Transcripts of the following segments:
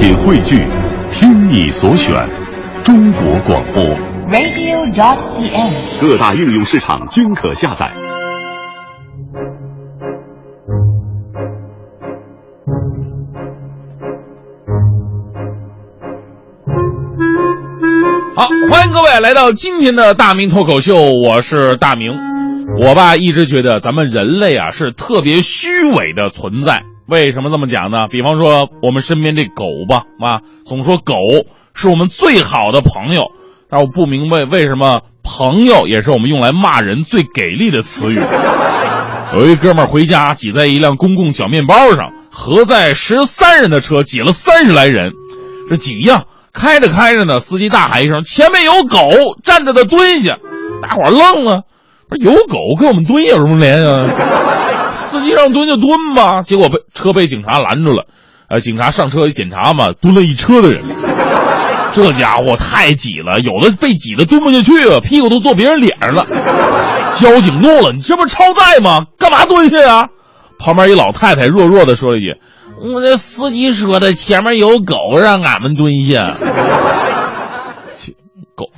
品汇聚，听你所选，中国广播。radio.cn。各大应用市场均可下载。好，欢迎各位来到今天的大明脱口秀，我是大明。我吧一直觉得咱们人类啊是特别虚伪的存在。为什么这么讲呢？比方说我们身边这狗吧，啊，总说狗是我们最好的朋友，但我不明白为什么朋友也是我们用来骂人最给力的词语。有一哥们儿回家挤在一辆公共小面包上，合载十三人的车挤了三十来人，这挤呀、开着开着呢，司机大喊一声：“前面有狗，站着的蹲下！”大伙儿愣了，不是有狗跟我们蹲有什么联系啊？司机让蹲就蹲吧，结果被车被警察拦住了。呃，警察上车一检查嘛，蹲了一车的人，这家伙太挤了，有的被挤得蹲不下去啊，屁股都坐别人脸上了。交警怒了：“你这不是超载吗？干嘛蹲下呀？”旁边一老太太弱弱的说了一句：“我这司机说的前面有狗，让俺们蹲下。”狗，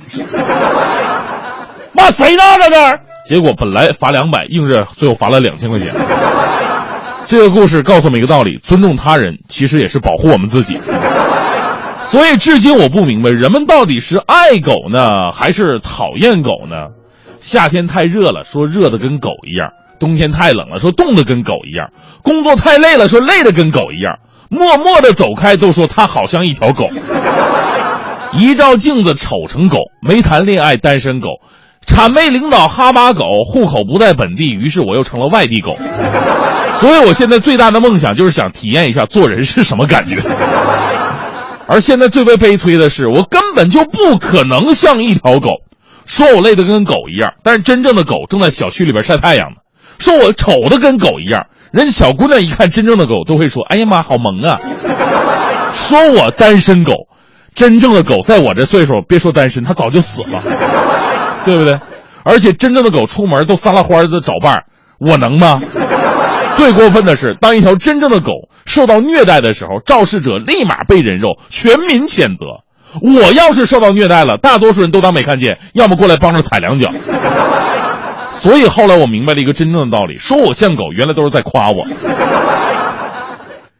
骂谁呢？在这？结果本来罚两百，硬是最后罚了两千块钱。这个故事告诉我们一个道理：尊重他人，其实也是保护我们自己。所以至今我不明白，人们到底是爱狗呢，还是讨厌狗呢？夏天太热了，说热的跟狗一样；冬天太冷了，说冻得跟狗一样；工作太累了，说累得跟狗一样。默默的走开，都说他好像一条狗。一照镜子丑成狗，没谈恋爱单身狗，谄媚领导哈巴狗，户口不在本地，于是我又成了外地狗。所以我现在最大的梦想就是想体验一下做人是什么感觉。而现在最为悲催的是，我根本就不可能像一条狗。说我累得跟狗一样，但是真正的狗正在小区里边晒太阳呢。说我丑的跟狗一样，人小姑娘一看真正的狗都会说：“哎呀妈，好萌啊！” 说我单身狗，真正的狗在我这岁数，别说单身，它早就死了，对不对？而且真正的狗出门都撒拉欢的找伴儿，我能吗？最过分的是，当一条真正的狗受到虐待的时候，肇事者立马被人肉，全民谴责。我要是受到虐待了，大多数人都当没看见，要么过来帮着踩两脚。所以后来我明白了一个真正的道理：说我像狗，原来都是在夸我。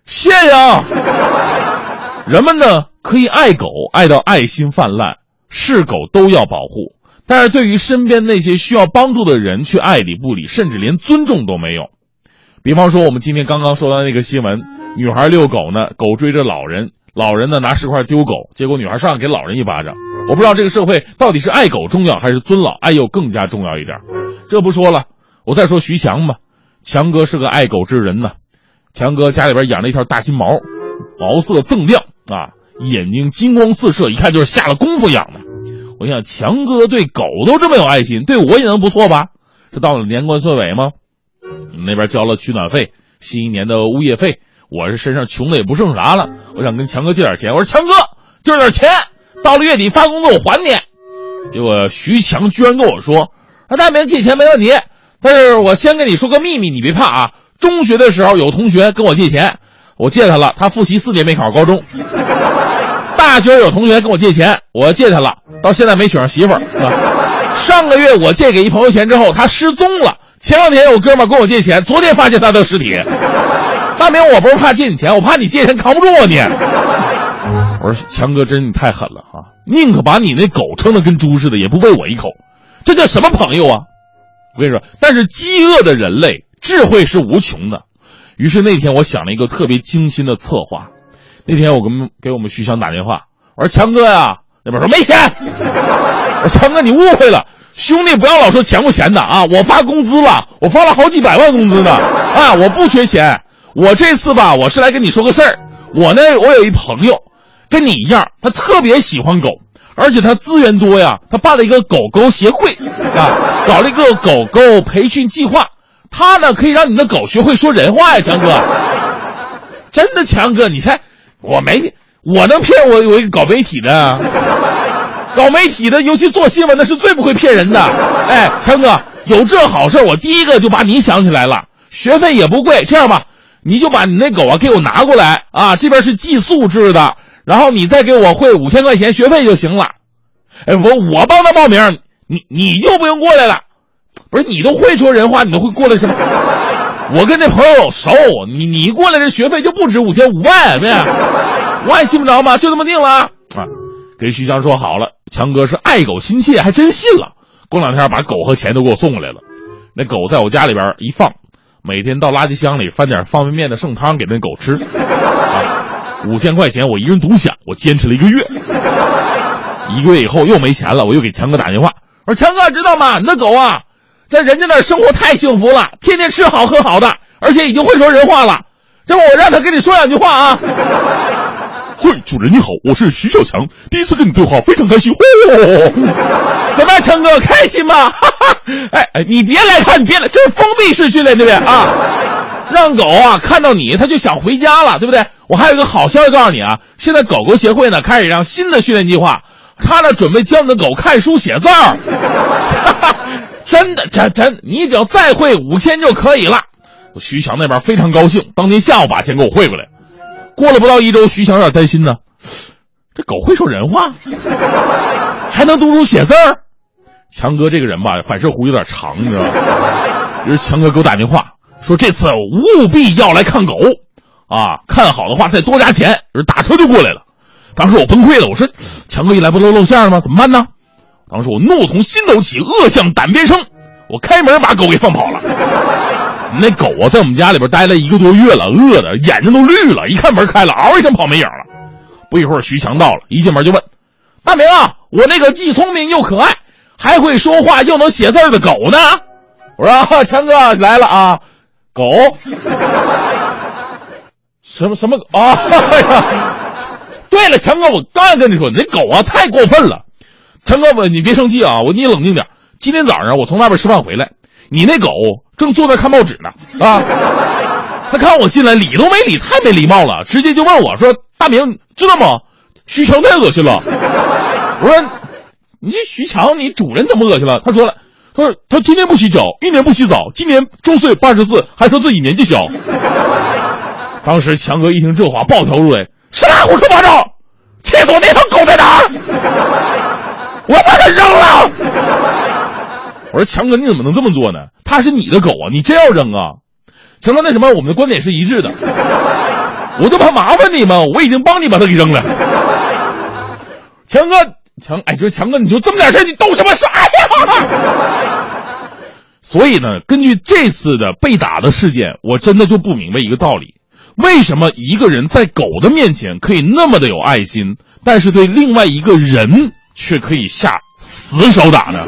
谢呀！人们呢可以爱狗，爱到爱心泛滥，是狗都要保护。但是对于身边那些需要帮助的人，却爱理不理，甚至连尊重都没有。比方说，我们今天刚刚说到那个新闻，女孩遛狗呢，狗追着老人，老人呢拿石块丢狗，结果女孩上来给老人一巴掌。我不知道这个社会到底是爱狗重要，还是尊老爱幼更加重要一点。这不说了，我再说徐强吧。强哥是个爱狗之人呐，强哥家里边养了一条大金毛，毛色锃亮啊，眼睛金光四射，一看就是下了功夫养的。我想，强哥对狗都这么有爱心，对我也能不错吧？这到了年关岁尾吗？你那边交了取暖费，新一年的物业费，我这身上穷的也不剩啥了。我想跟强哥借点钱，我说强哥，借点钱，到了月底发工资我还你。结果徐强居然跟我说：“啊，大明借钱没问题，但是我先跟你说个秘密，你别怕啊。中学的时候有同学跟我借钱，我借他了，他复习四年没考上高中。大学有同学跟我借钱，我借他了，到现在没娶上媳妇儿。上个月我借给一朋友钱之后，他失踪了。前两天有哥们跟我借钱，昨天发现他的尸体。大明，我不是怕借你钱，我怕你借钱扛不住啊你。我说强哥，真是你太狠了啊！宁可把你那狗撑得跟猪似的，也不喂我一口，这叫什么朋友啊？我跟你说，但是饥饿的人类智慧是无穷的。于是那天我想了一个特别精心的策划。那天我跟给我们徐强打电话，我说强哥呀，那边说没钱。我说强哥，你误会了。兄弟，不要老说钱不钱的啊！我发工资了，我发了好几百万工资呢，啊，我不缺钱。我这次吧，我是来跟你说个事儿。我呢，我有一朋友，跟你一样，他特别喜欢狗，而且他资源多呀。他办了一个狗狗协会啊，搞了一个狗狗培训计划。他呢，可以让你的狗学会说人话呀，强哥。真的，强哥，你猜我没我能骗我我一个搞媒体的？搞媒体的，尤其做新闻的，是最不会骗人的。哎，强哥，有这好事，我第一个就把你想起来了。学费也不贵，这样吧，你就把你那狗啊给我拿过来啊，这边是寄宿制的，然后你再给我汇五千块钱学费就行了。哎，我我帮他报名，你你就不用过来了。不是你都会说人话，你都会过来什么？我跟这朋友熟，你你过来这学费就不止五千五万，对我也信不着吗？就这么定了啊！给徐强说好了，强哥是爱狗心切，还真信了。过两天把狗和钱都给我送过来了。那狗在我家里边一放，每天到垃圾箱里翻点方便面的剩汤给那狗吃。啊五千块钱我一人独享，我坚持了一个月。一个月以后又没钱了，我又给强哥打电话，我说强哥知道吗？你的狗啊，在人家那儿生活太幸福了，天天吃好喝好的，而且已经会说人话了。这不我让他跟你说两句话啊。嘿，主人你好，我是徐小强，第一次跟你对话非常开心。嚯，怎么样，强哥开心吗？哈 哈，哎哎，你别来看，你别来，这是封闭式训练，对不对啊？让狗啊看到你，它就想回家了，对不对？我还有一个好消息告诉你啊，现在狗狗协会呢开始让新的训练计划。他呢，准备教你的狗看书写字儿，真的，真真，你只要再汇五千就可以了。徐强那边非常高兴，当天下午把钱给我汇过来。过了不到一周，徐强有点担心呢，这狗会说人话，还能读书写字儿。强哥这个人吧，反射弧有点长，你知道吗？于是强哥给我打电话说，这次务必要来看狗，啊，看好的话再多加钱。于是打车就过来了。当时我崩溃了，我说：“强哥一来不都露馅了吗？怎么办呢？”当时我怒从心头起，恶向胆边生，我开门把狗给放跑了。那狗啊，在我们家里边待了一个多月了，饿的眼睛都绿了，一看门开了，嗷一声跑没影了。不一会儿，徐强到了，一进门就问：“大明啊，我那个既聪明又可爱，还会说话又能写字的狗呢？”我说：“强哥来了啊，狗，什么什么啊？” 对了，强哥，我刚要跟你说，你那狗啊太过分了。强哥，我你别生气啊，我你冷静点。今天早上我从外边吃饭回来，你那狗正坐那看报纸呢啊。他看我进来，理都没理，太没礼貌了，直接就问我说：“大明，知道吗？徐强太恶心了。” 我说：“你这徐强，你主人怎么恶心了？”他说了：“他说他天天不洗脚，一年不洗澡，今年周岁八十四，还说自己年纪小。” 当时强哥一听这话，暴跳如雷。是哪胡说八道！气死我！那条狗在哪儿？我把它扔了！我说强哥，你怎么能这么做呢？他是你的狗啊，你真要扔啊？强哥，那什么，我们的观点是一致的。我就怕麻烦你嘛，我已经帮你把它给扔了。强哥，强，哎，就是强哥，你就这么点事你动什么手？哎呀！所以呢，根据这次的被打的事件，我真的就不明白一个道理。为什么一个人在狗的面前可以那么的有爱心，但是对另外一个人却可以下死手打呢？